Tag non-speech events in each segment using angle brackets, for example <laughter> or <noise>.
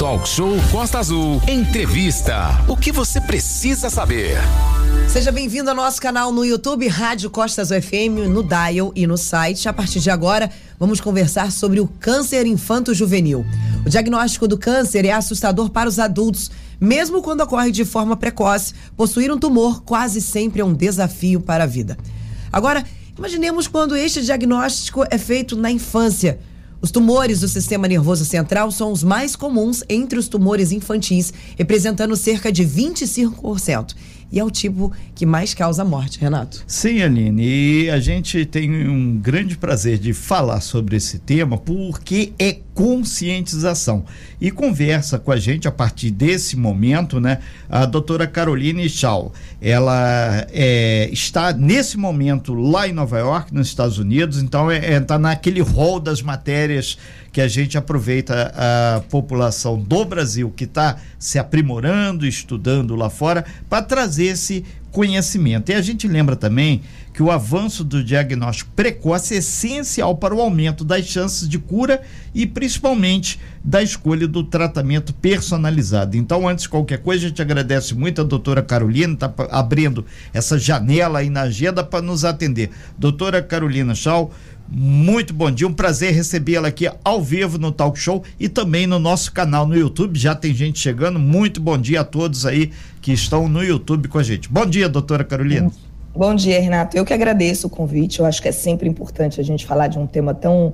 Talk Show Costa Azul. Entrevista. O que você precisa saber? Seja bem-vindo ao nosso canal no YouTube, Rádio Costa Azul FM, no Dial e no site. A partir de agora, vamos conversar sobre o câncer infanto-juvenil. O diagnóstico do câncer é assustador para os adultos. Mesmo quando ocorre de forma precoce, possuir um tumor quase sempre é um desafio para a vida. Agora, imaginemos quando este diagnóstico é feito na infância. Os tumores do sistema nervoso central são os mais comuns entre os tumores infantis, representando cerca de 25%. E é o tipo que mais causa morte, Renato. Sim, Aline. E a gente tem um grande prazer de falar sobre esse tema porque é conscientização. E conversa com a gente a partir desse momento, né? A doutora Caroline Schau. Ela é, está nesse momento lá em Nova York, nos Estados Unidos, então está é, é, tá naquele rol das matérias que a gente aproveita a população do Brasil que está se aprimorando, estudando lá fora, para trazer esse conhecimento. E a gente lembra também que o avanço do diagnóstico precoce é essencial para o aumento das chances de cura e principalmente da escolha do tratamento personalizado. Então, antes de qualquer coisa, a gente agradece muito a doutora Carolina, está abrindo essa janela aí na agenda para nos atender. Doutora Carolina Schau, muito bom dia, um prazer recebê-la aqui ao vivo no Talk Show e também no nosso canal no YouTube. Já tem gente chegando. Muito bom dia a todos aí que estão no YouTube com a gente. Bom dia, doutora Carolina. Bom dia, Renato. Eu que agradeço o convite. Eu acho que é sempre importante a gente falar de um tema tão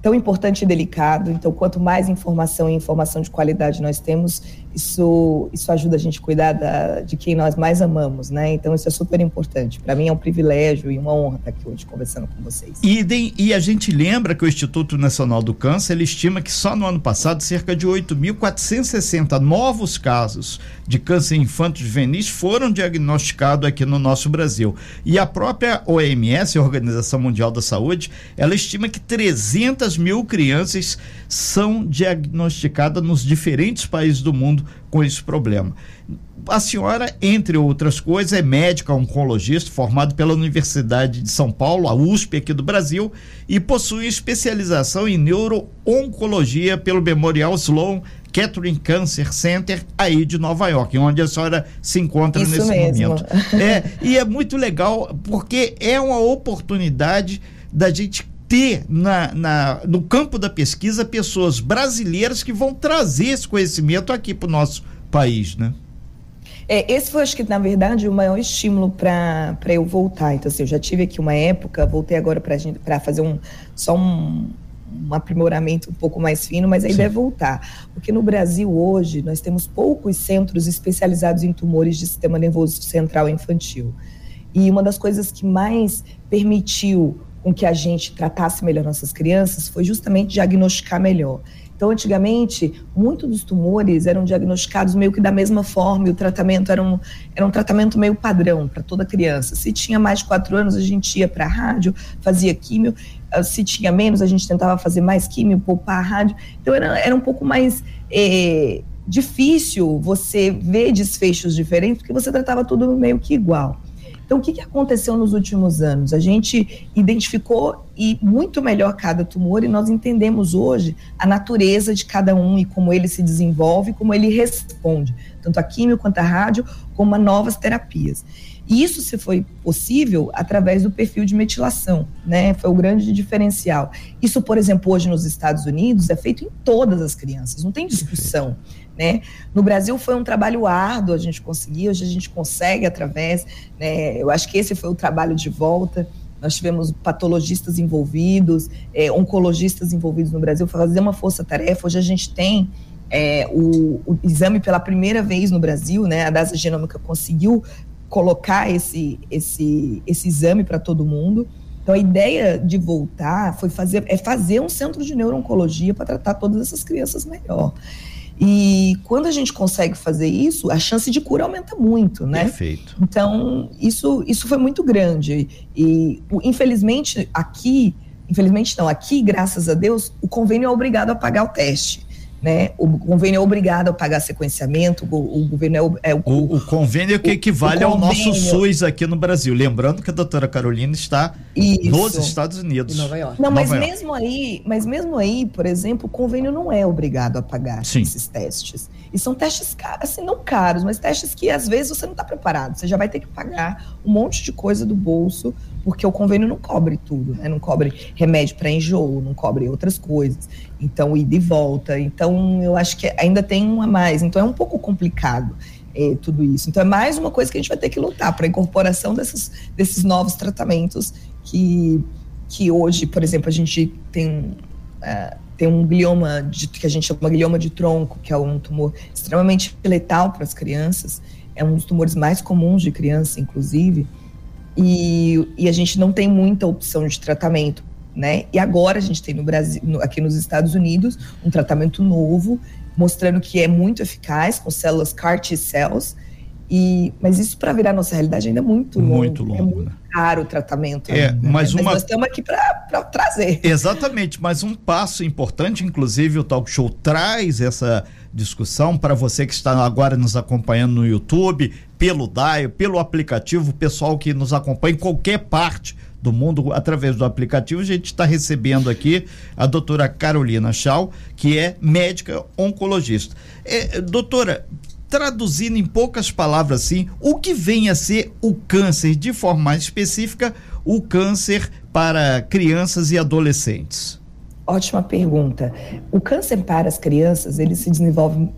tão importante e delicado. Então, quanto mais informação e informação de qualidade nós temos, isso, isso ajuda a gente a cuidar da, de quem nós mais amamos, né? Então, isso é super importante. Para mim é um privilégio e uma honra estar aqui hoje conversando com vocês. E, e a gente lembra que o Instituto Nacional do Câncer ele estima que só no ano passado cerca de 8.460 novos casos de câncer infanto-juvenis foram diagnosticados aqui no nosso Brasil. E a própria OMS, a Organização Mundial da Saúde, ela estima que 300 mil crianças são diagnosticadas nos diferentes países do mundo com esse problema. A senhora, entre outras coisas, é médica oncologista formada pela Universidade de São Paulo, a USP aqui do Brasil, e possui especialização em neuro-oncologia pelo Memorial Sloan Kettering Cancer Center aí de Nova York, onde a senhora se encontra Isso nesse mesmo. momento. <laughs> É, e é muito legal porque é uma oportunidade da gente ter na, na, no campo da pesquisa pessoas brasileiras que vão trazer esse conhecimento aqui para o nosso país, né? É, esse foi, acho que, na verdade, o maior estímulo para eu voltar. Então, assim, eu já tive aqui uma época, voltei agora para fazer um, só um, um aprimoramento um pouco mais fino, mas a ideia é voltar. Porque no Brasil hoje nós temos poucos centros especializados em tumores de sistema nervoso central infantil. E uma das coisas que mais permitiu com que a gente tratasse melhor nossas crianças foi justamente diagnosticar melhor. Então, antigamente, muitos dos tumores eram diagnosticados meio que da mesma forma, e o tratamento era um, era um tratamento meio padrão para toda criança. Se tinha mais de quatro anos, a gente ia para a rádio, fazia químio, ah, se tinha menos, a gente tentava fazer mais químio, poupar a rádio. Então, era, era um pouco mais. É, difícil você ver desfechos diferentes, porque você tratava tudo meio que igual. Então, o que, que aconteceu nos últimos anos? A gente identificou e muito melhor cada tumor e nós entendemos hoje a natureza de cada um e como ele se desenvolve, como ele responde, tanto a químio quanto a rádio, como a novas terapias. E isso se foi possível através do perfil de metilação, né? Foi o grande diferencial. Isso, por exemplo, hoje nos Estados Unidos é feito em todas as crianças, não tem discussão. Né? No Brasil foi um trabalho árduo a gente conseguiu, hoje a gente consegue através, né? eu acho que esse foi o trabalho de volta. Nós tivemos patologistas envolvidos, é, oncologistas envolvidos no Brasil, fazer uma força-tarefa. Hoje a gente tem é, o, o, exame pela primeira vez no Brasil, né? A DASA Genômica conseguiu colocar esse, esse, esse exame para todo mundo. Então a ideia de voltar foi fazer é fazer um centro de neurooncologia para tratar todas essas crianças melhor. E quando a gente consegue fazer isso, a chance de cura aumenta muito, né? Perfeito. Então, isso, isso foi muito grande. E, infelizmente, aqui, infelizmente não, aqui, graças a Deus, o convênio é obrigado a pagar o teste. Né? O convênio é obrigado a pagar sequenciamento, o, o governo é, é o, o, o, convênio que equivale ao nosso SUS aqui no Brasil. Lembrando que a doutora Carolina está Isso. nos Estados Unidos. Em Nova York. Não, mas Nova mesmo York. aí, mas mesmo aí, por exemplo, o convênio não é obrigado a pagar Sim. esses testes. E são testes caros, assim, não caros, mas testes que às vezes você não está preparado. Você já vai ter que pagar um monte de coisa do bolso porque o convênio não cobre tudo, né? Não cobre remédio para enjoo, não cobre outras coisas. Então, ida e volta. Então, eu acho que ainda tem um a mais. Então, é um pouco complicado é, tudo isso. Então, é mais uma coisa que a gente vai ter que lutar para a incorporação desses, desses novos tratamentos que, que hoje, por exemplo, a gente tem. Uh, tem um glioma de, que a gente chama glioma de tronco, que é um tumor extremamente letal para as crianças, é um dos tumores mais comuns de criança, inclusive, e, e a gente não tem muita opção de tratamento, né? E agora a gente tem no Brasil, no, aqui nos Estados Unidos, um tratamento novo, mostrando que é muito eficaz com células CAR T cells. E, mas isso para virar nossa realidade ainda é muito longo. Muito longo. É muito né? caro o tratamento. É, ainda, mas, né? uma... mas nós estamos aqui para trazer. Exatamente, mas um passo importante, inclusive o Talk Show traz essa discussão para você que está agora nos acompanhando no YouTube, pelo DAI, pelo aplicativo, pessoal que nos acompanha em qualquer parte do mundo através do aplicativo. A gente está recebendo aqui a doutora Carolina Chau, que é médica oncologista. É, doutora, traduzindo em poucas palavras assim, o que vem a ser o câncer de forma mais específica, o câncer para crianças e adolescentes? Ótima pergunta. O câncer para as crianças, ele se desenvolve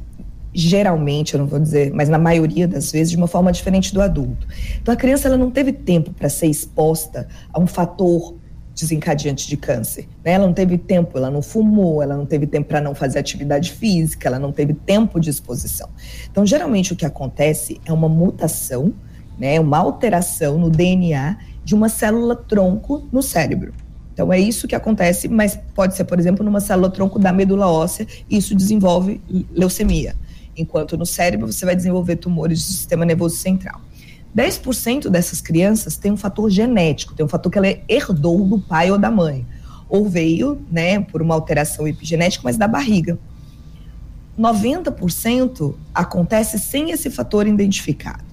geralmente, eu não vou dizer, mas na maioria das vezes, de uma forma diferente do adulto. Então, a criança ela não teve tempo para ser exposta a um fator desencadeante de câncer. Né? Ela não teve tempo, ela não fumou, ela não teve tempo para não fazer atividade física, ela não teve tempo de exposição. Então, geralmente, o que acontece é uma mutação, né, uma alteração no DNA de uma célula tronco no cérebro. Então é isso que acontece, mas pode ser, por exemplo, numa célula tronco da medula óssea, isso desenvolve leucemia. Enquanto no cérebro você vai desenvolver tumores do sistema nervoso central. 10% dessas crianças tem um fator genético, tem um fator que ela herdou do pai ou da mãe, ou veio, né, por uma alteração epigenética, mas da barriga. 90% acontece sem esse fator identificado.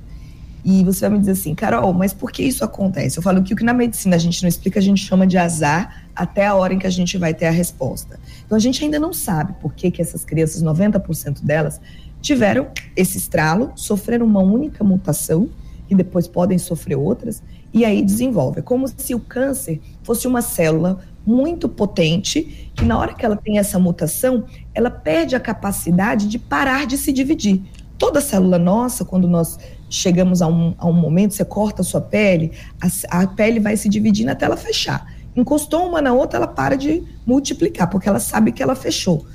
E você vai me dizer assim, Carol, mas por que isso acontece? Eu falo que o que na medicina a gente não explica, a gente chama de azar até a hora em que a gente vai ter a resposta. Então a gente ainda não sabe por que, que essas crianças, 90% delas, tiveram esse estralo, sofreram uma única mutação, e depois podem sofrer outras, e aí desenvolve. É como se o câncer fosse uma célula muito potente, que na hora que ela tem essa mutação, ela perde a capacidade de parar de se dividir. Toda célula nossa, quando nós chegamos a um, a um momento, você corta a sua pele, a, a pele vai se dividindo até ela fechar. Encostou uma na outra, ela para de multiplicar, porque ela sabe que ela fechou.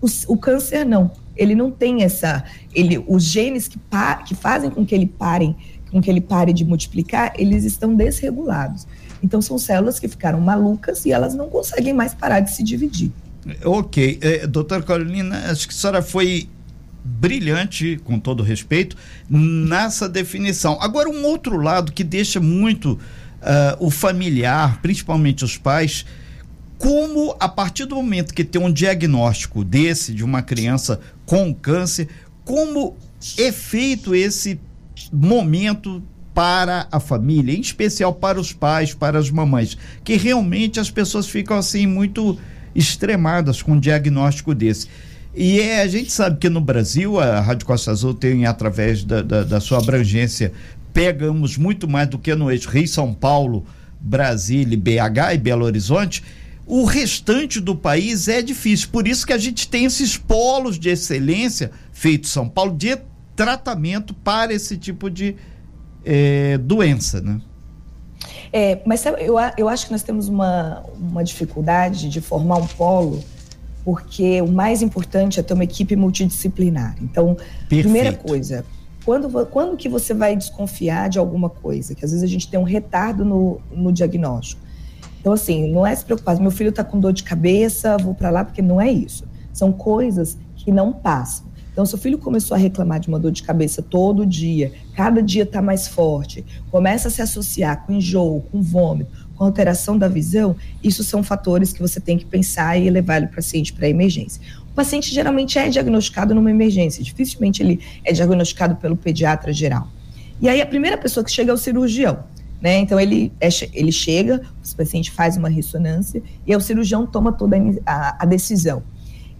O, o câncer não. Ele não tem essa. Ele, os genes que, pa, que fazem com que ele parem, com que ele pare de multiplicar, eles estão desregulados. Então são células que ficaram malucas e elas não conseguem mais parar de se dividir. Ok. É, doutora Carolina, acho que a senhora foi brilhante, com todo respeito, nessa definição. Agora, um outro lado que deixa muito uh, o familiar, principalmente os pais, como a partir do momento que tem um diagnóstico desse de uma criança com câncer, como é feito esse momento para a família, em especial para os pais, para as mamães, que realmente as pessoas ficam assim muito extremadas com um diagnóstico desse. E é, a gente sabe que no Brasil, a Rádio Costa Azul tem, através da, da, da sua abrangência, pegamos muito mais do que no eixo Rio, São Paulo, Brasília, BH e Belo Horizonte. O restante do país é difícil. Por isso que a gente tem esses polos de excelência feitos em São Paulo de tratamento para esse tipo de é, doença, né? É, mas eu, eu acho que nós temos uma, uma dificuldade de formar um polo porque o mais importante é ter uma equipe multidisciplinar. Então, Perfeito. primeira coisa, quando, quando que você vai desconfiar de alguma coisa? Que às vezes a gente tem um retardo no, no diagnóstico. Então, assim, não é se preocupar, meu filho está com dor de cabeça, vou para lá, porque não é isso. São coisas que não passam. Então, seu filho começou a reclamar de uma dor de cabeça todo dia, cada dia está mais forte, começa a se associar com enjoo, com vômito, com alteração da visão, isso são fatores que você tem que pensar e levar o paciente para a emergência. paciente geralmente é diagnosticado numa emergência, dificilmente ele é diagnosticado pelo pediatra geral. E aí a primeira pessoa que chega é o cirurgião. Né? Então ele, é, ele chega, o paciente faz uma ressonância e o cirurgião toma toda a, a, decisão.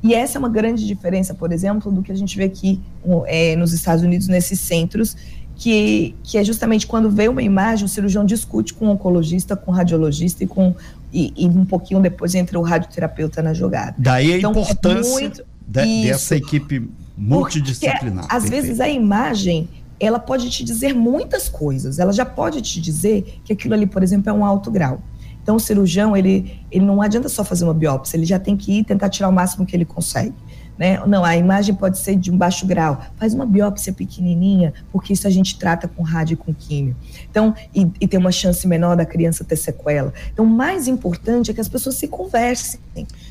E essa é uma grande diferença, por exemplo, do que a gente vê aqui é, nos Estados Unidos, nesses centros, que, que é justamente quando vê uma imagem, o cirurgião discute com o oncologista, com o radiologista e com e, e um pouquinho depois entra o radioterapeuta na jogada. Daí a então, importância é muito, de, dessa equipe multidisciplinar. Porque, às vezes a imagem ela pode te dizer muitas coisas. Ela já pode te dizer que aquilo ali, por exemplo, é um alto grau. Então, o cirurgião, ele, ele não adianta só fazer uma biópsia, ele já tem que ir tentar tirar o máximo que ele consegue. Né? Não, a imagem pode ser de um baixo grau. Faz uma biópsia pequenininha, porque isso a gente trata com rádio e com químio. Então, e, e tem uma chance menor da criança ter sequela. Então, o mais importante é que as pessoas se conversem,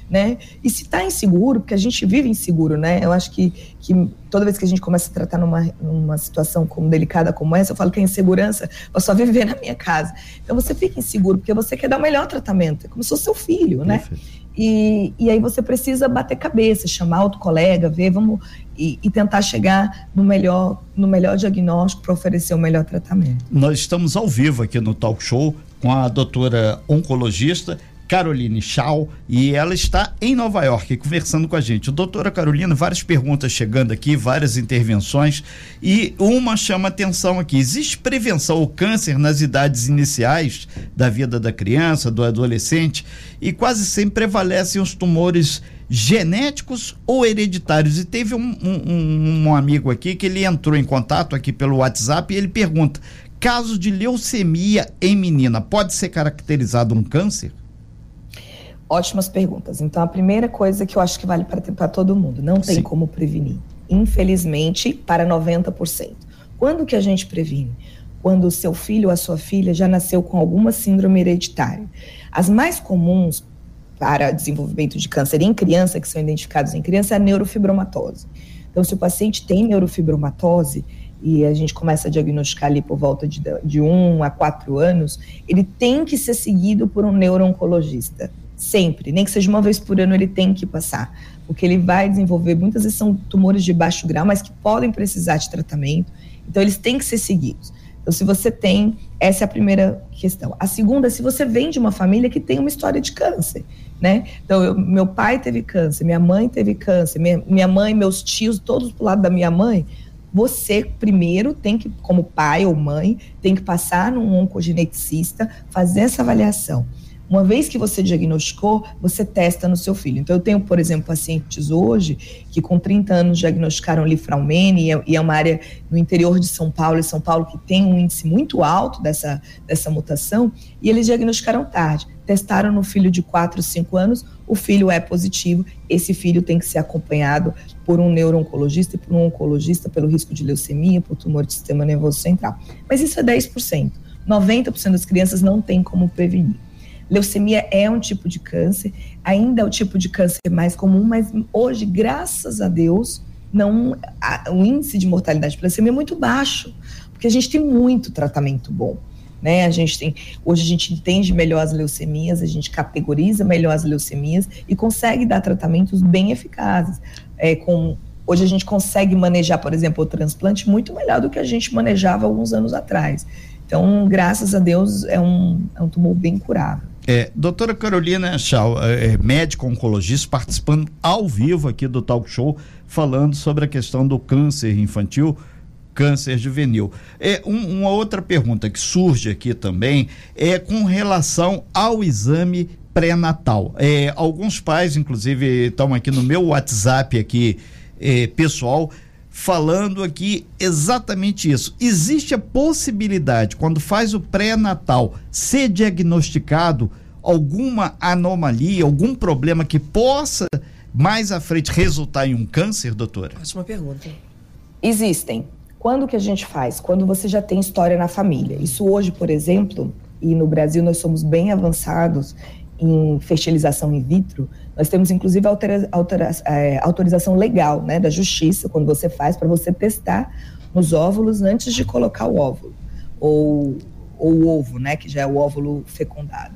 né? E se está inseguro, porque a gente vive inseguro, né? Eu acho que, que toda vez que a gente começa a tratar numa, numa situação como delicada como essa, eu falo que a insegurança vai só viver <laughs> na minha casa. Então, você fica inseguro, porque você quer dar o melhor tratamento. É como se fosse seu filho, né? Perfeito. E, e aí você precisa bater cabeça, chamar outro colega, ver, vamos e, e tentar chegar no melhor, no melhor diagnóstico para oferecer o melhor tratamento. Nós estamos ao vivo aqui no Talk Show com a doutora oncologista Caroline Shaw e ela está em Nova York conversando com a gente. Doutora Carolina, várias perguntas chegando aqui, várias intervenções e uma chama atenção aqui. Existe prevenção ao câncer nas idades iniciais da vida da criança, do adolescente e quase sempre prevalecem os tumores genéticos ou hereditários. E teve um, um, um amigo aqui que ele entrou em contato aqui pelo WhatsApp e ele pergunta: caso de leucemia em menina pode ser caracterizado um câncer? Ótimas perguntas. Então, a primeira coisa que eu acho que vale para todo mundo, não tem Sim. como prevenir. Infelizmente, para 90%. Quando que a gente previne? Quando o seu filho ou a sua filha já nasceu com alguma síndrome hereditária. As mais comuns para desenvolvimento de câncer em criança, que são identificados em criança, é a neurofibromatose. Então, se o paciente tem neurofibromatose, e a gente começa a diagnosticar ali por volta de, de um a quatro anos, ele tem que ser seguido por um neuro-oncologista sempre, nem que seja uma vez por ano ele tem que passar, porque ele vai desenvolver, muitas vezes são tumores de baixo grau, mas que podem precisar de tratamento, então eles têm que ser seguidos. Então, se você tem, essa é a primeira questão. A segunda, se você vem de uma família que tem uma história de câncer, né? Então, eu, meu pai teve câncer, minha mãe teve câncer, minha, minha mãe, meus tios, todos pro lado da minha mãe, você primeiro tem que, como pai ou mãe, tem que passar num oncogeneticista, fazer essa avaliação. Uma vez que você diagnosticou, você testa no seu filho. Então, eu tenho, por exemplo, pacientes hoje que com 30 anos diagnosticaram lifraumene e é uma área no interior de São Paulo, e São Paulo que tem um índice muito alto dessa, dessa mutação, e eles diagnosticaram tarde. Testaram no filho de 4, 5 anos, o filho é positivo, esse filho tem que ser acompanhado por um neuro-oncologista e por um oncologista pelo risco de leucemia, por tumor de sistema nervoso central. Mas isso é 10%. 90% das crianças não tem como prevenir. Leucemia é um tipo de câncer, ainda é o tipo de câncer mais comum, mas hoje, graças a Deus, não o índice de mortalidade por leucemia é muito baixo, porque a gente tem muito tratamento bom. Né? A gente tem, hoje a gente entende melhor as leucemias, a gente categoriza melhor as leucemias e consegue dar tratamentos bem eficazes. É, com, hoje a gente consegue manejar, por exemplo, o transplante muito melhor do que a gente manejava alguns anos atrás. Então, graças a Deus, é um, é um tumor bem curável. É, doutora Carolina Schau, é, é, médica oncologista, participando ao vivo aqui do Talk Show, falando sobre a questão do câncer infantil, câncer juvenil. É, um, uma outra pergunta que surge aqui também é com relação ao exame pré-natal. É, alguns pais, inclusive, estão aqui no meu WhatsApp aqui, é, pessoal, falando aqui exatamente isso. Existe a possibilidade, quando faz o pré-natal, ser diagnosticado alguma anomalia, algum problema que possa mais à frente resultar em um câncer, doutora? Ótima pergunta. Existem. Quando que a gente faz? Quando você já tem história na família. Isso hoje, por exemplo, e no Brasil nós somos bem avançados em fertilização in vitro, nós temos, inclusive, altera, altera, é, autorização legal né, da justiça, quando você faz, para você testar nos óvulos antes de colocar o óvulo. Ou, ou o ovo, né, que já é o óvulo fecundado,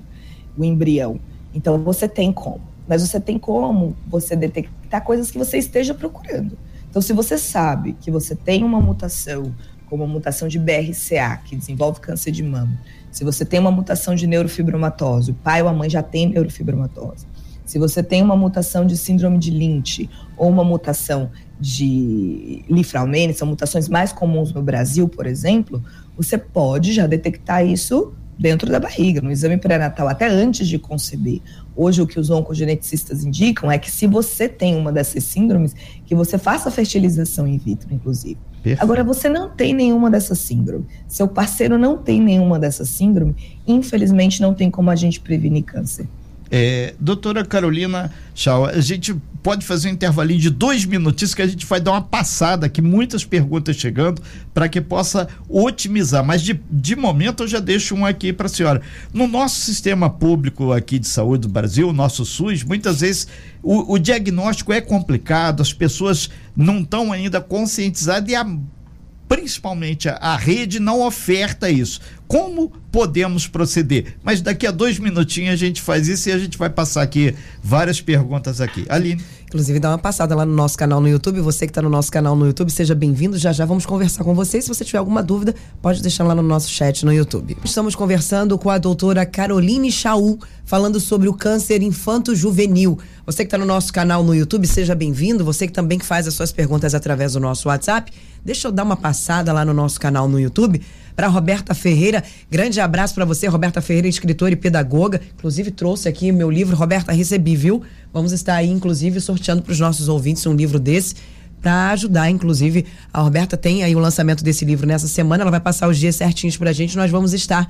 o embrião. Então, você tem como. mas você tem como você detectar coisas que você esteja procurando. Então, se você sabe que você tem uma mutação, como a mutação de BRCA, que desenvolve câncer de mama, se você tem uma mutação de neurofibromatose, o pai ou a mãe já tem neurofibromatose, se você tem uma mutação de síndrome de Lynch ou uma mutação de Lifraumene, são mutações mais comuns no Brasil, por exemplo, você pode já detectar isso dentro da barriga, no exame pré-natal, até antes de conceber. Hoje, o que os oncogeneticistas indicam é que se você tem uma dessas síndromes, que você faça fertilização in vitro, inclusive. Perfeito. Agora, você não tem nenhuma dessas síndromes. Seu parceiro não tem nenhuma dessas síndromes, infelizmente não tem como a gente prevenir câncer. É, doutora Carolina Chau, a gente pode fazer um intervalinho de dois minutinhos que a gente vai dar uma passada aqui, muitas perguntas chegando, para que possa otimizar. Mas de, de momento eu já deixo um aqui para a senhora. No nosso sistema público aqui de saúde do Brasil, o nosso SUS, muitas vezes o, o diagnóstico é complicado, as pessoas não estão ainda conscientizadas e a principalmente a, a, rede não oferta isso. Como podemos proceder? Mas daqui a dois minutinhos a gente faz isso e a gente vai passar aqui várias perguntas aqui. Aline. Inclusive, dá uma passada lá no nosso canal no YouTube. Você que está no nosso canal no YouTube, seja bem-vindo. Já já vamos conversar com você. Se você tiver alguma dúvida, pode deixar lá no nosso chat no YouTube. Estamos conversando com a doutora Caroline Chaú, falando sobre o câncer infanto-juvenil. Você que está no nosso canal no YouTube, seja bem-vindo. Você que também faz as suas perguntas através do nosso WhatsApp, deixa eu dar uma passada lá no nosso canal no YouTube para Roberta Ferreira. Grande abraço para você, Roberta Ferreira, escritora e pedagoga. Inclusive trouxe aqui meu livro, Roberta, recebi, viu? Vamos estar aí, inclusive, sorteando para os nossos ouvintes um livro desse para ajudar, inclusive. A Roberta tem aí o lançamento desse livro nessa semana, ela vai passar os dias certinhos para a gente, nós vamos estar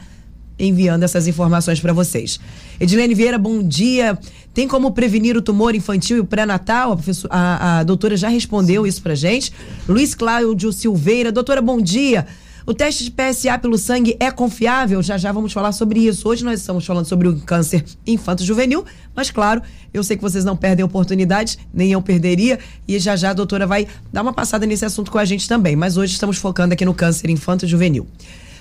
enviando essas informações para vocês. Edilene Vieira, bom dia. Tem como prevenir o tumor infantil e o pré-natal? A, a, a, doutora já respondeu isso para gente. Luiz Cláudio Silveira, doutora, bom dia. O teste de PSA pelo sangue é confiável? Já já vamos falar sobre isso. Hoje nós estamos falando sobre o câncer infanto-juvenil, mas claro, eu sei que vocês não perdem oportunidades, nem eu perderia, e já já a doutora vai dar uma passada nesse assunto com a gente também. Mas hoje estamos focando aqui no câncer infanto-juvenil.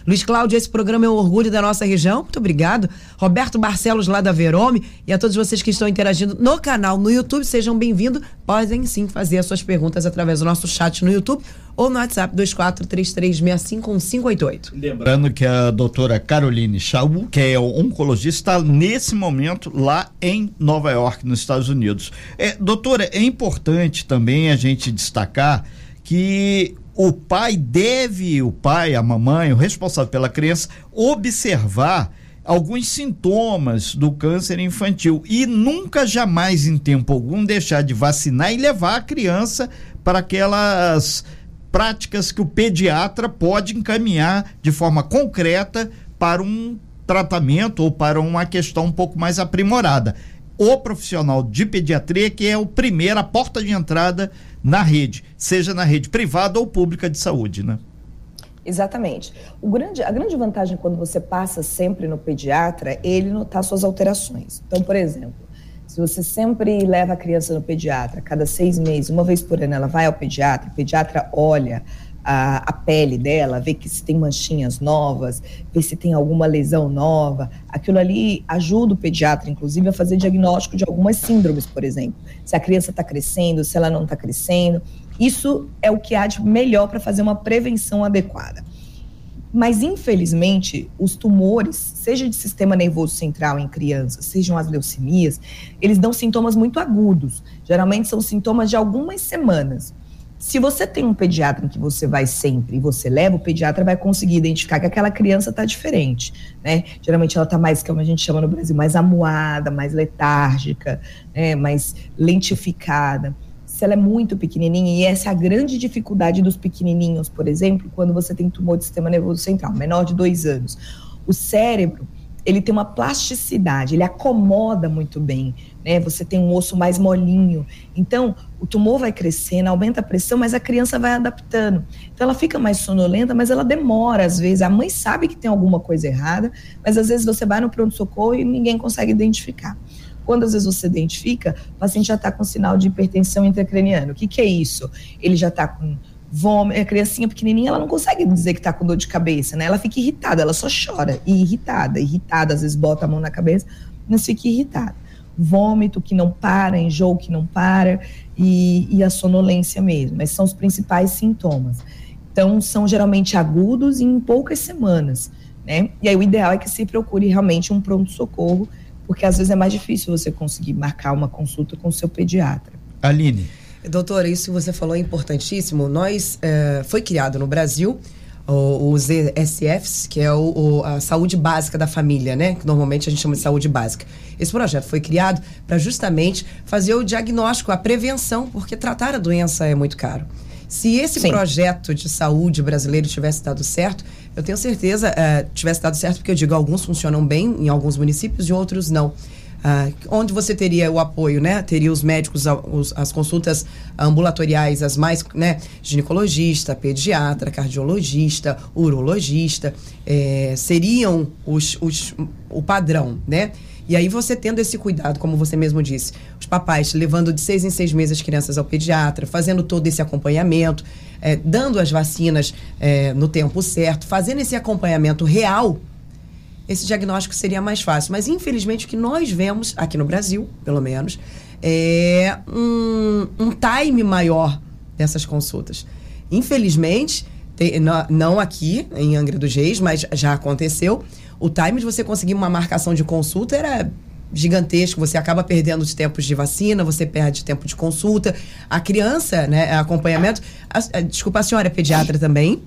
Luiz Cláudio, esse programa é um orgulho da nossa região. Muito obrigado. Roberto Barcelos, lá da Verome, e a todos vocês que estão interagindo no canal no YouTube, sejam bem-vindos. Podem sim fazer as suas perguntas através do nosso chat no YouTube ou no WhatsApp 2433651588. Lembrando que a doutora Caroline Chau, que é oncologista, está nesse momento lá em Nova York, nos Estados Unidos. É, doutora, é importante também a gente destacar que o pai deve, o pai, a mamãe, o responsável pela criança, observar alguns sintomas do câncer infantil e nunca jamais em tempo algum deixar de vacinar e levar a criança para aquelas práticas que o pediatra pode encaminhar de forma concreta para um tratamento ou para uma questão um pouco mais aprimorada. O profissional de pediatria que é o primeiro, a porta de entrada na rede, seja na rede privada ou pública de saúde, né? Exatamente. Grande, a grande vantagem quando você passa sempre no pediatra é ele notar suas alterações. Então, por exemplo, se você sempre leva a criança no pediatra, cada seis meses, uma vez por ano, ela vai ao pediatra, o pediatra olha a, a, pele dela, ver que se tem manchinhas novas, ver se tem alguma lesão nova. Aquilo ali ajuda o pediatra, inclusive, a fazer diagnóstico de algumas síndromes, por exemplo. Se a criança está crescendo, se ela não está crescendo. Isso é o que há de melhor para fazer uma prevenção adequada. Mas, infelizmente, os tumores, seja de sistema nervoso central em crianças, sejam as leucemias, eles dão sintomas muito agudos. Geralmente são sintomas de algumas semanas. Se você tem um pediatra em que você vai sempre e você leva, o pediatra vai conseguir identificar que aquela criança está diferente, né? Geralmente ela está mais, como a gente chama no Brasil, mais amuada, mais letárgica, né? mais lentificada. Se ela é muito pequenininha, e essa é a grande dificuldade dos pequenininhos, por exemplo, quando você tem tumor do sistema nervoso central, menor de dois anos. O cérebro, ele tem uma plasticidade, ele acomoda muito bem, né? Você tem um osso mais molinho. Então, o tumor vai crescendo, aumenta a pressão, mas a criança vai adaptando. Então, ela fica mais sonolenta, mas ela demora às vezes. A mãe sabe que tem alguma coisa errada, mas às vezes você vai no pronto-socorro e ninguém consegue identificar. Quando às vezes você identifica, o paciente já está com sinal de hipertensão intracraniana. O que, que é isso? Ele já está com vômito, a criancinha pequenininha, ela não consegue dizer que tá com dor de cabeça, né? Ela fica irritada, ela só chora, e irritada, irritada, às vezes bota a mão na cabeça, mas fica irritada. vômito que não para, enjoo que não para e, e a sonolência mesmo. Esses são os principais sintomas. Então, são geralmente agudos e em poucas semanas, né? E aí o ideal é que se procure realmente um pronto-socorro, porque às vezes é mais difícil você conseguir marcar uma consulta com o seu pediatra. Aline. Doutora, isso que você falou é importantíssimo. Nós, é, foi criado no Brasil os ESFs, que é o, o, a saúde básica da família, né? Que normalmente a gente chama de saúde básica. Esse projeto foi criado para justamente fazer o diagnóstico, a prevenção, porque tratar a doença é muito caro. Se esse Sim. projeto de saúde brasileiro tivesse dado certo, eu tenho certeza, uh, tivesse dado certo, porque eu digo, alguns funcionam bem em alguns municípios e outros não. Ah, onde você teria o apoio, né? Teria os médicos, os, as consultas ambulatoriais, as mais, né? Ginecologista, pediatra, cardiologista, urologista, é, seriam os, os, o padrão, né? E aí você tendo esse cuidado, como você mesmo disse, os papais levando de seis em seis meses as crianças ao pediatra, fazendo todo esse acompanhamento, é, dando as vacinas é, no tempo certo, fazendo esse acompanhamento real esse diagnóstico seria mais fácil. Mas, infelizmente, o que nós vemos, aqui no Brasil, pelo menos, é um, um time maior dessas consultas. Infelizmente, tem, não aqui em Angra dos Reis, mas já aconteceu, o time de você conseguir uma marcação de consulta era gigantesco, você acaba perdendo os tempos de vacina, você perde tempo de consulta. A criança, né, acompanhamento. A, a, desculpa, a senhora é pediatra também?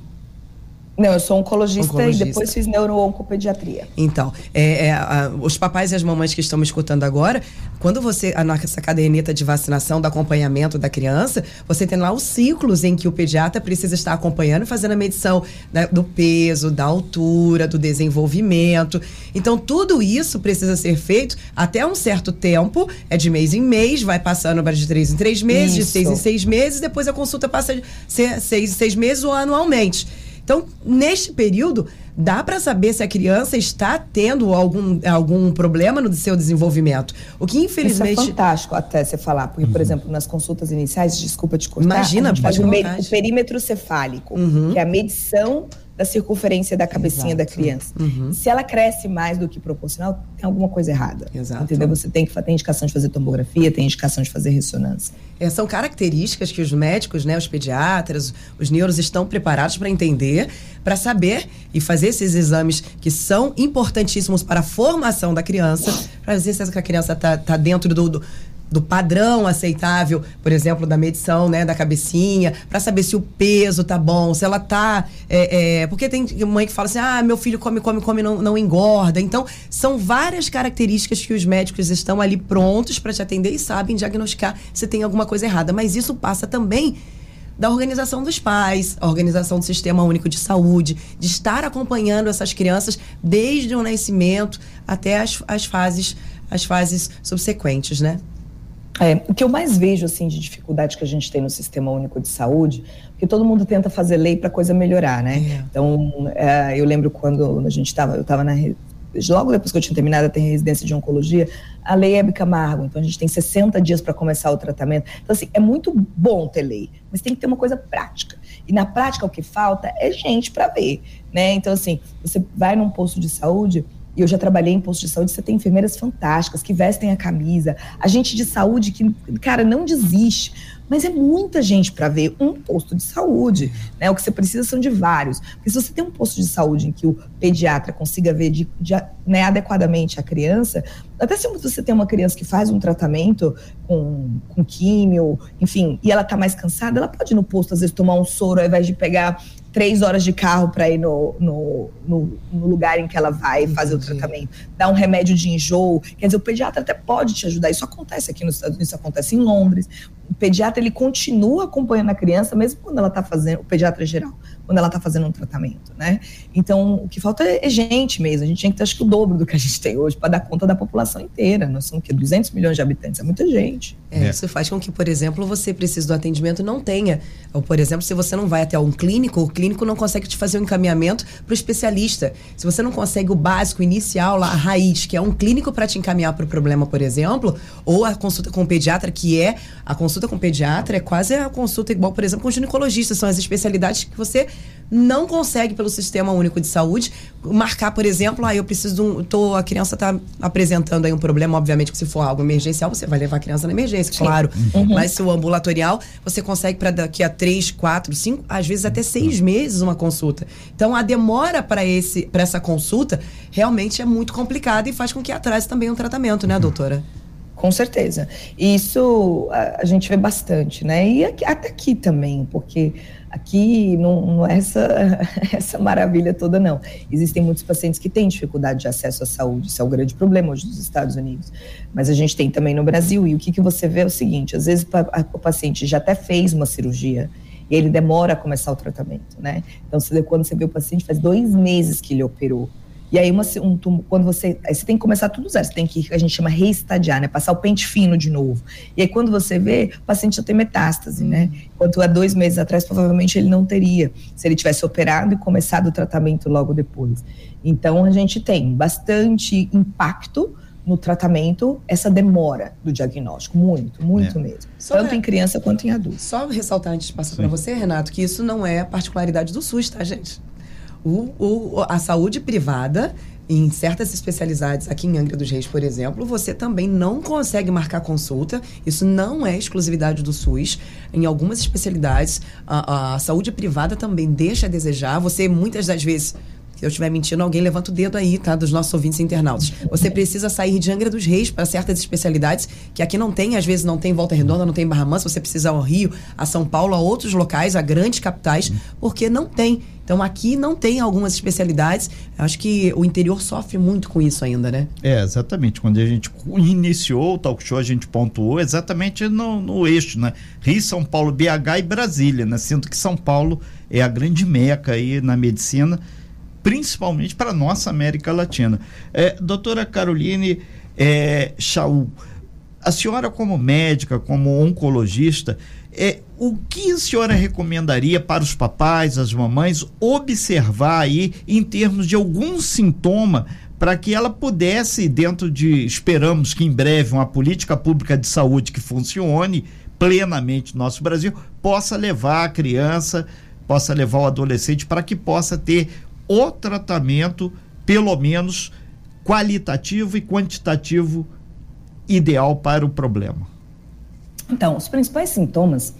Não, eu sou oncologista, oncologista. e depois fiz neuro-oncopediatria. Então, é, é, a, os papais e as mamães que estão me escutando agora, quando você, a nossa caderneta de vacinação, do acompanhamento da criança, você tem lá os ciclos em que o pediatra precisa estar acompanhando, fazendo a medição né, do peso, da altura, do desenvolvimento. Então, tudo isso precisa ser feito até um certo tempo, é de mês em mês, vai passando de três em três meses, isso. de seis em seis meses, depois a consulta passa de seis em seis meses ou anualmente. Então, neste período, dá para saber se a criança está tendo algum, algum problema no seu desenvolvimento. O que infelizmente. Isso é fantástico até você falar, porque, uhum. por exemplo, nas consultas iniciais, desculpa te cortar, Imagina, a gente faz o, o, perímetro cefálico, uhum. que é a medição da circunferência da cabecinha Exato. da criança. Uhum. Se ela cresce mais do que proporcional, tem alguma coisa errada. Exato. Entendeu? Você tem que tem indicação de fazer tomografia, tem indicação de fazer ressonância. É, são características que os médicos, né, os pediatras, os neuros estão preparados para entender, para saber e fazer esses exames que são importantíssimos para a formação da criança, para ver se a criança está tá dentro do, do do padrão aceitável, por exemplo, da medição, né, da cabecinha, para saber se o peso tá bom, se ela tá. É, é, porque tem mãe que fala assim: ah, meu filho come, come, come, não, não engorda. Então, são várias características que os médicos estão ali prontos para te atender e sabem diagnosticar se tem alguma coisa errada. Mas isso passa também da organização dos pais, a organização do Sistema Único de Saúde, de estar acompanhando essas crianças desde o nascimento até as, as fases as fases subsequentes, né? É, o que eu mais vejo assim de dificuldade que a gente tem no Sistema Único de Saúde, porque todo mundo tenta fazer lei para coisa melhorar, né? É. Então, é, eu lembro quando a gente estava, eu estava na logo depois que eu tinha terminado a residência de oncologia, a lei é Camargo, então a gente tem 60 dias para começar o tratamento. Então, assim, é muito bom ter lei, mas tem que ter uma coisa prática. E na prática o que falta é gente para ver, né? Então, assim, você vai num posto de saúde, e eu já trabalhei em posto de saúde, você tem enfermeiras fantásticas que vestem a camisa, a gente de saúde que, cara, não desiste. Mas é muita gente para ver um posto de saúde. Né? O que você precisa são de vários. Porque se você tem um posto de saúde em que o pediatra consiga ver de, de, né, adequadamente a criança, até se você tem uma criança que faz um tratamento com, com químio, enfim, e ela está mais cansada, ela pode ir no posto, às vezes, tomar um soro ao invés de pegar três horas de carro para ir no, no, no, no, lugar em que ela vai fazer Entendi. o tratamento, dar um remédio de enjoo. Quer dizer, o pediatra até pode te ajudar. Isso acontece aqui nos Estados Unidos, isso acontece em Londres. O pediatra ele continua acompanhando a criança, mesmo quando ela está fazendo, o pediatra geral, quando ela está fazendo um tratamento, né? Então, o que falta é gente mesmo. A gente tinha que ter, acho que, o dobro do que a gente tem hoje para dar conta da população inteira. Nós somos, que 200 milhões de habitantes, é muita gente. É, é. Isso faz com que, por exemplo, você precise do atendimento não tenha. Ou, por exemplo, se você não vai até um clínico, o clínico não consegue te fazer um encaminhamento para o especialista. Se você não consegue o básico inicial, lá, a raiz, que é um clínico para te encaminhar para o problema, por exemplo, ou a consulta com o pediatra, que é a consulta consulta com pediatra é quase a consulta igual, por exemplo, com ginecologista. São as especialidades que você não consegue pelo Sistema Único de Saúde marcar, por exemplo, ah, eu preciso de um. Tô, a criança está apresentando aí um problema, obviamente que se for algo emergencial, você vai levar a criança na emergência, Sim. claro. Uhum. Mas se o ambulatorial, você consegue para daqui a três, quatro, cinco, às vezes até seis meses uma consulta. Então a demora para esse para essa consulta realmente é muito complicada e faz com que atrase também um tratamento, né, doutora? Com certeza. Isso a, a gente vê bastante, né? E aqui, até aqui também, porque aqui não, não é essa, <laughs> essa maravilha toda, não. Existem muitos pacientes que têm dificuldade de acesso à saúde, isso é o grande problema hoje nos Estados Unidos. Mas a gente tem também no Brasil, e o que, que você vê é o seguinte: às vezes o paciente já até fez uma cirurgia, e ele demora a começar o tratamento, né? Então, quando você vê o paciente, faz dois meses que ele operou. E aí, uma, um, quando você. Aí você tem que começar tudo zero. Você tem que, a gente chama reestadiar, né? Passar o pente fino de novo. E aí, quando você vê, o paciente já tem metástase, né? Uhum. Enquanto há dois meses atrás, provavelmente ele não teria, se ele tivesse operado e começado o tratamento logo depois. Então, a gente tem bastante impacto no tratamento essa demora do diagnóstico, muito, muito é. mesmo. Só tanto é, em criança quanto em adulto. Só ressaltar antes de passar para você, Renato, que isso não é particularidade do SUS, tá, gente? O, o, a saúde privada, em certas especialidades, aqui em Angra dos Reis, por exemplo, você também não consegue marcar consulta. Isso não é exclusividade do SUS. Em algumas especialidades, a, a saúde privada também deixa a desejar. Você, muitas das vezes, se eu estiver mentindo, alguém levanta o dedo aí, tá? Dos nossos ouvintes internautas. Você precisa sair de Angra dos Reis para certas especialidades que aqui não tem, às vezes não tem Volta Redonda, não tem Barra Mansa, você precisa ao Rio, a São Paulo, a outros locais, a grandes capitais, porque não tem. Então aqui não tem algumas especialidades. Acho que o interior sofre muito com isso ainda, né? É, exatamente. Quando a gente iniciou o talk show, a gente pontuou exatamente no, no eixo, né? Rio, São Paulo, BH e Brasília, né? Sinto que São Paulo é a grande meca aí na medicina, principalmente para nossa América Latina. É, doutora Caroline é, a senhora como médica, como oncologista, é, o que a senhora recomendaria para os papais, as mamães, observar aí em termos de algum sintoma para que ela pudesse, dentro de, esperamos que em breve, uma política pública de saúde que funcione plenamente no nosso Brasil, possa levar a criança, possa levar o adolescente para que possa ter o tratamento, pelo menos qualitativo e quantitativo ideal para o problema? Então, os principais sintomas,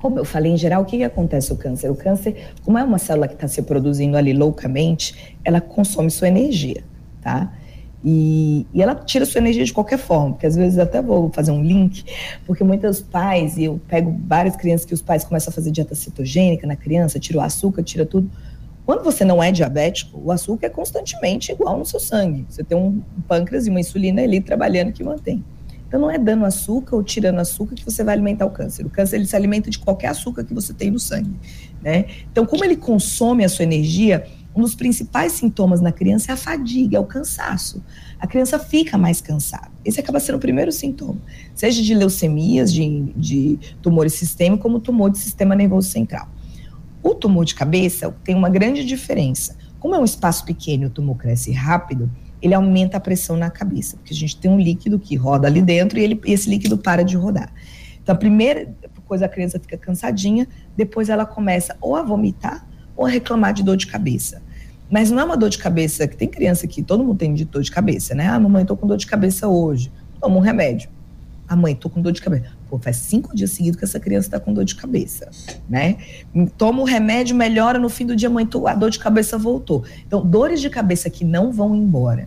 como eu falei, em geral, o que, que acontece o câncer? O câncer, como é uma célula que está se produzindo ali loucamente, ela consome sua energia, tá? E, e, ela tira sua energia de qualquer forma, porque às vezes até vou fazer um link, porque muitos pais, e eu pego várias crianças que os pais começam a fazer dieta cetogênica na criança, tira o açúcar, tira tudo. Quando você não é diabético, o açúcar é constantemente igual no seu sangue. Você tem um pâncreas e uma insulina ali trabalhando que mantém. Então não é dando açúcar ou tirando açúcar que você vai alimentar o câncer. O câncer ele se alimenta de qualquer açúcar que você tem no sangue, né? Então como ele consome a sua energia, um dos principais sintomas na criança é a fadiga, é o cansaço. A criança fica mais cansada. Esse acaba sendo o primeiro sintoma, seja de leucemias, de, de tumores sistêmicos, como tumor de sistema nervoso central. O tumor de cabeça tem uma grande diferença. Como é um espaço pequeno e o tumor cresce rápido, ele aumenta a pressão na cabeça, porque a gente tem um líquido que roda ali dentro e ele, esse líquido para de rodar. Então, a primeira coisa, a criança fica cansadinha, depois ela começa ou a vomitar ou a reclamar de dor de cabeça. Mas não é uma dor de cabeça, que tem criança que todo mundo tem de dor de cabeça, né? Ah, mamãe, tô com dor de cabeça hoje. Toma um remédio. A mãe, tô com dor de cabeça. Pô, faz cinco dias seguidos que essa criança está com dor de cabeça, né? Toma o remédio, melhora, no fim do dia, mãe, a dor de cabeça voltou. Então, dores de cabeça que não vão embora,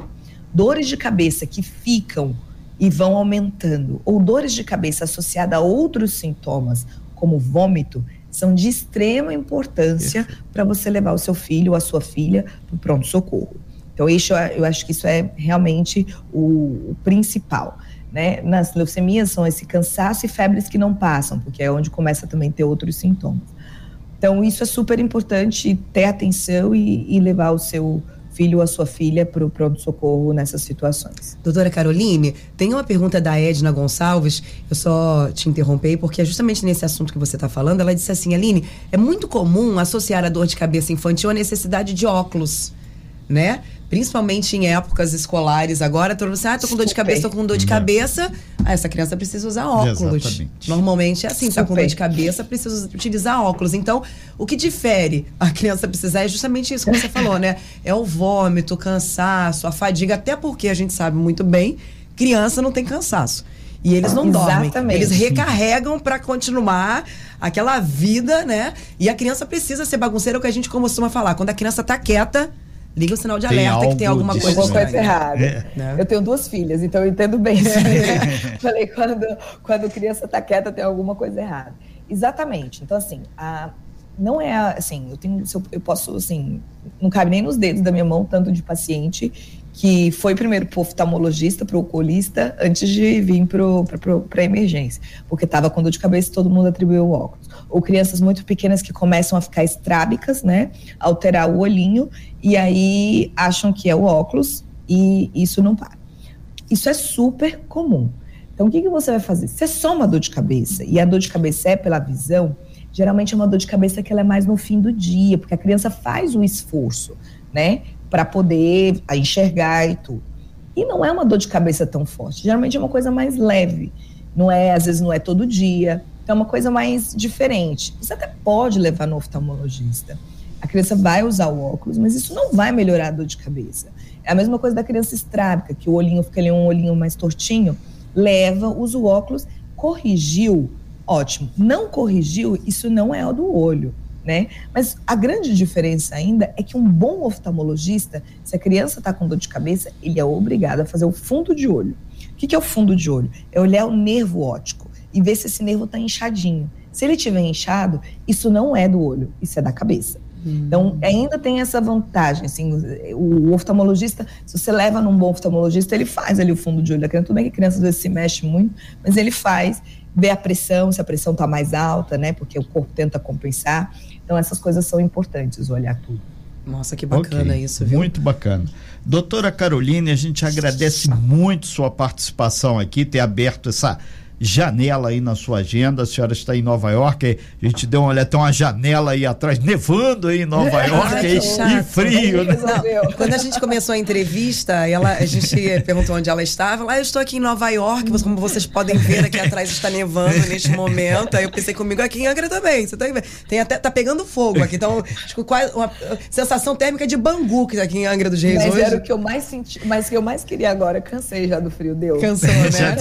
dores de cabeça que ficam e vão aumentando, ou dores de cabeça associadas a outros sintomas, como vômito, são de extrema importância para você levar o seu filho ou a sua filha para o pronto-socorro. Então, isso, eu acho que isso é realmente o, o principal né, nas leucemias são esse cansaço e febres que não passam, porque é onde começa também a ter outros sintomas. Então, isso é super importante ter atenção e, e levar o seu filho ou a sua filha para o pronto-socorro nessas situações. Doutora Caroline, tem uma pergunta da Edna Gonçalves, eu só te interrompei porque é justamente nesse assunto que você está falando. Ela disse assim: Aline, é muito comum associar a dor de cabeça infantil à necessidade de óculos, né? Principalmente em épocas escolares agora, todo mundo assim, ah, tô com dor de cabeça, tô com dor de cabeça. Ah, essa criança precisa usar óculos. Exatamente. Normalmente é assim, Super. tá com dor de cabeça, precisa utilizar óculos. Então, o que difere a criança precisar é justamente isso, como você falou, né? É o vômito, o cansaço, a fadiga, até porque a gente sabe muito bem, criança não tem cansaço. E eles não Exatamente. dormem. Eles recarregam para continuar aquela vida, né? E a criança precisa ser bagunceira, é o que a gente costuma falar. Quando a criança tá quieta, liga o sinal de tem alerta que tem alguma coisa, coisa errada. É. Né? Eu tenho duas filhas, então eu entendo bem. <laughs> <laughs> Falei, quando, quando a criança tá quieta, tem alguma coisa errada. Exatamente. Então, assim, a, não é assim, eu tenho, eu posso, assim, não cabe nem nos dedos da minha mão tanto de paciente que foi primeiro para o oftalmologista, para o oculista, antes de vir para a emergência, porque estava com dor de cabeça e todo mundo atribuiu o óculos. Ou crianças muito pequenas que começam a ficar estrábicas, né, alterar o olhinho, e aí acham que é o óculos, e isso não para. Isso é super comum. Então, o que, que você vai fazer? Se é só uma dor de cabeça, e a dor de cabeça é pela visão, geralmente é uma dor de cabeça que ela é mais no fim do dia, porque a criança faz o esforço, né? Para poder enxergar e tudo. E não é uma dor de cabeça tão forte. Geralmente é uma coisa mais leve. Não é, às vezes não é todo dia. Então é uma coisa mais diferente. Você até pode levar no oftalmologista. A criança vai usar o óculos, mas isso não vai melhorar a dor de cabeça. É a mesma coisa da criança estrábica, que o olhinho fica ali um olhinho mais tortinho. Leva, usa o óculos, corrigiu, ótimo. Não corrigiu, isso não é o do olho né? Mas a grande diferença ainda é que um bom oftalmologista, se a criança está com dor de cabeça, ele é obrigado a fazer o fundo de olho. O que, que é o fundo de olho? É olhar o nervo óptico e ver se esse nervo está inchadinho. Se ele tiver inchado, isso não é do olho, isso é da cabeça. Hum. Então, ainda tem essa vantagem, assim, o oftalmologista, se você leva num bom oftalmologista, ele faz ali o fundo de olho da criança, tudo bem que a criança às vezes se mexe muito, mas ele faz, vê a pressão, se a pressão está mais alta, né, porque o corpo tenta compensar, então, essas coisas são importantes, olhar tudo. Nossa, que bacana okay. isso, viu? Muito bacana. Doutora Caroline, a gente agradece muito sua participação aqui, ter aberto essa janela aí na sua agenda. A senhora está em Nova York, a gente deu uma olhada, tem uma janela aí atrás, nevando aí em Nova York Ai, e frio, né? Não, quando a gente começou a entrevista, ela, a gente perguntou onde ela estava. Lá eu estou aqui em Nova York, como vocês podem ver aqui atrás está nevando neste momento. Aí eu pensei comigo aqui em Angra também. Você tá, tem até tá pegando fogo aqui. Então, acho que quase uma sensação térmica de Bangu que tá aqui em Angra dos Reis mas hoje. era o que eu mais senti, mas que eu mais queria agora. Cansei já do frio, deu. Cansou, né?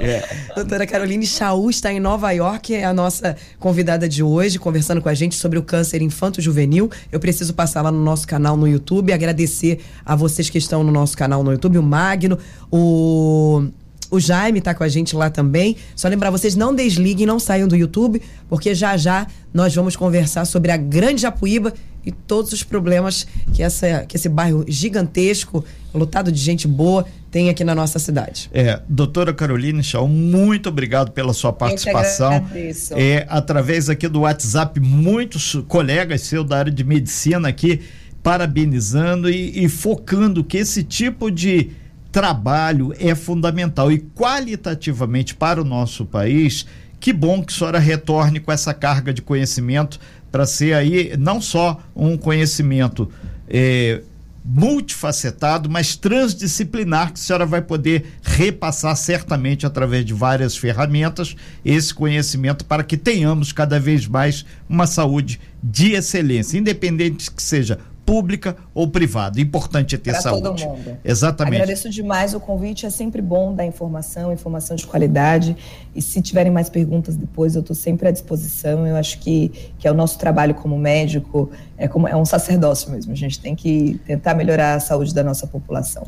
é. <laughs> Doutora Caroline Chaú está em Nova York, é a nossa convidada de hoje, conversando com a gente sobre o câncer infanto-juvenil. Eu preciso passar lá no nosso canal no YouTube, agradecer a vocês que estão no nosso canal no YouTube, o Magno, o o Jaime está com a gente lá também. Só lembrar vocês, não desliguem, não saiam do YouTube, porque já já nós vamos conversar sobre a Grande Japuíba e todos os problemas que, essa, que esse bairro gigantesco, lotado de gente boa, tem aqui na nossa cidade. É, doutora Caroline Chau, muito obrigado pela sua participação. É, através aqui do WhatsApp, muitos colegas seus da área de medicina aqui parabenizando e, e focando que esse tipo de trabalho é fundamental e qualitativamente para o nosso país. Que bom que a senhora retorne com essa carga de conhecimento para ser aí não só um conhecimento é, multifacetado, mas transdisciplinar, que a senhora vai poder repassar certamente através de várias ferramentas esse conhecimento para que tenhamos cada vez mais uma saúde de excelência, independente que seja pública ou privada. Importante é ter pra saúde. Todo mundo. Exatamente. Agradeço demais o convite. É sempre bom dar informação, informação de qualidade. E se tiverem mais perguntas depois, eu estou sempre à disposição. Eu acho que, que é o nosso trabalho como médico, é, como, é um sacerdócio mesmo. A gente tem que tentar melhorar a saúde da nossa população.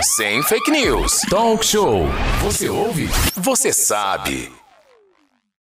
Sem fake news. Talk show. Você ouve? Você sabe.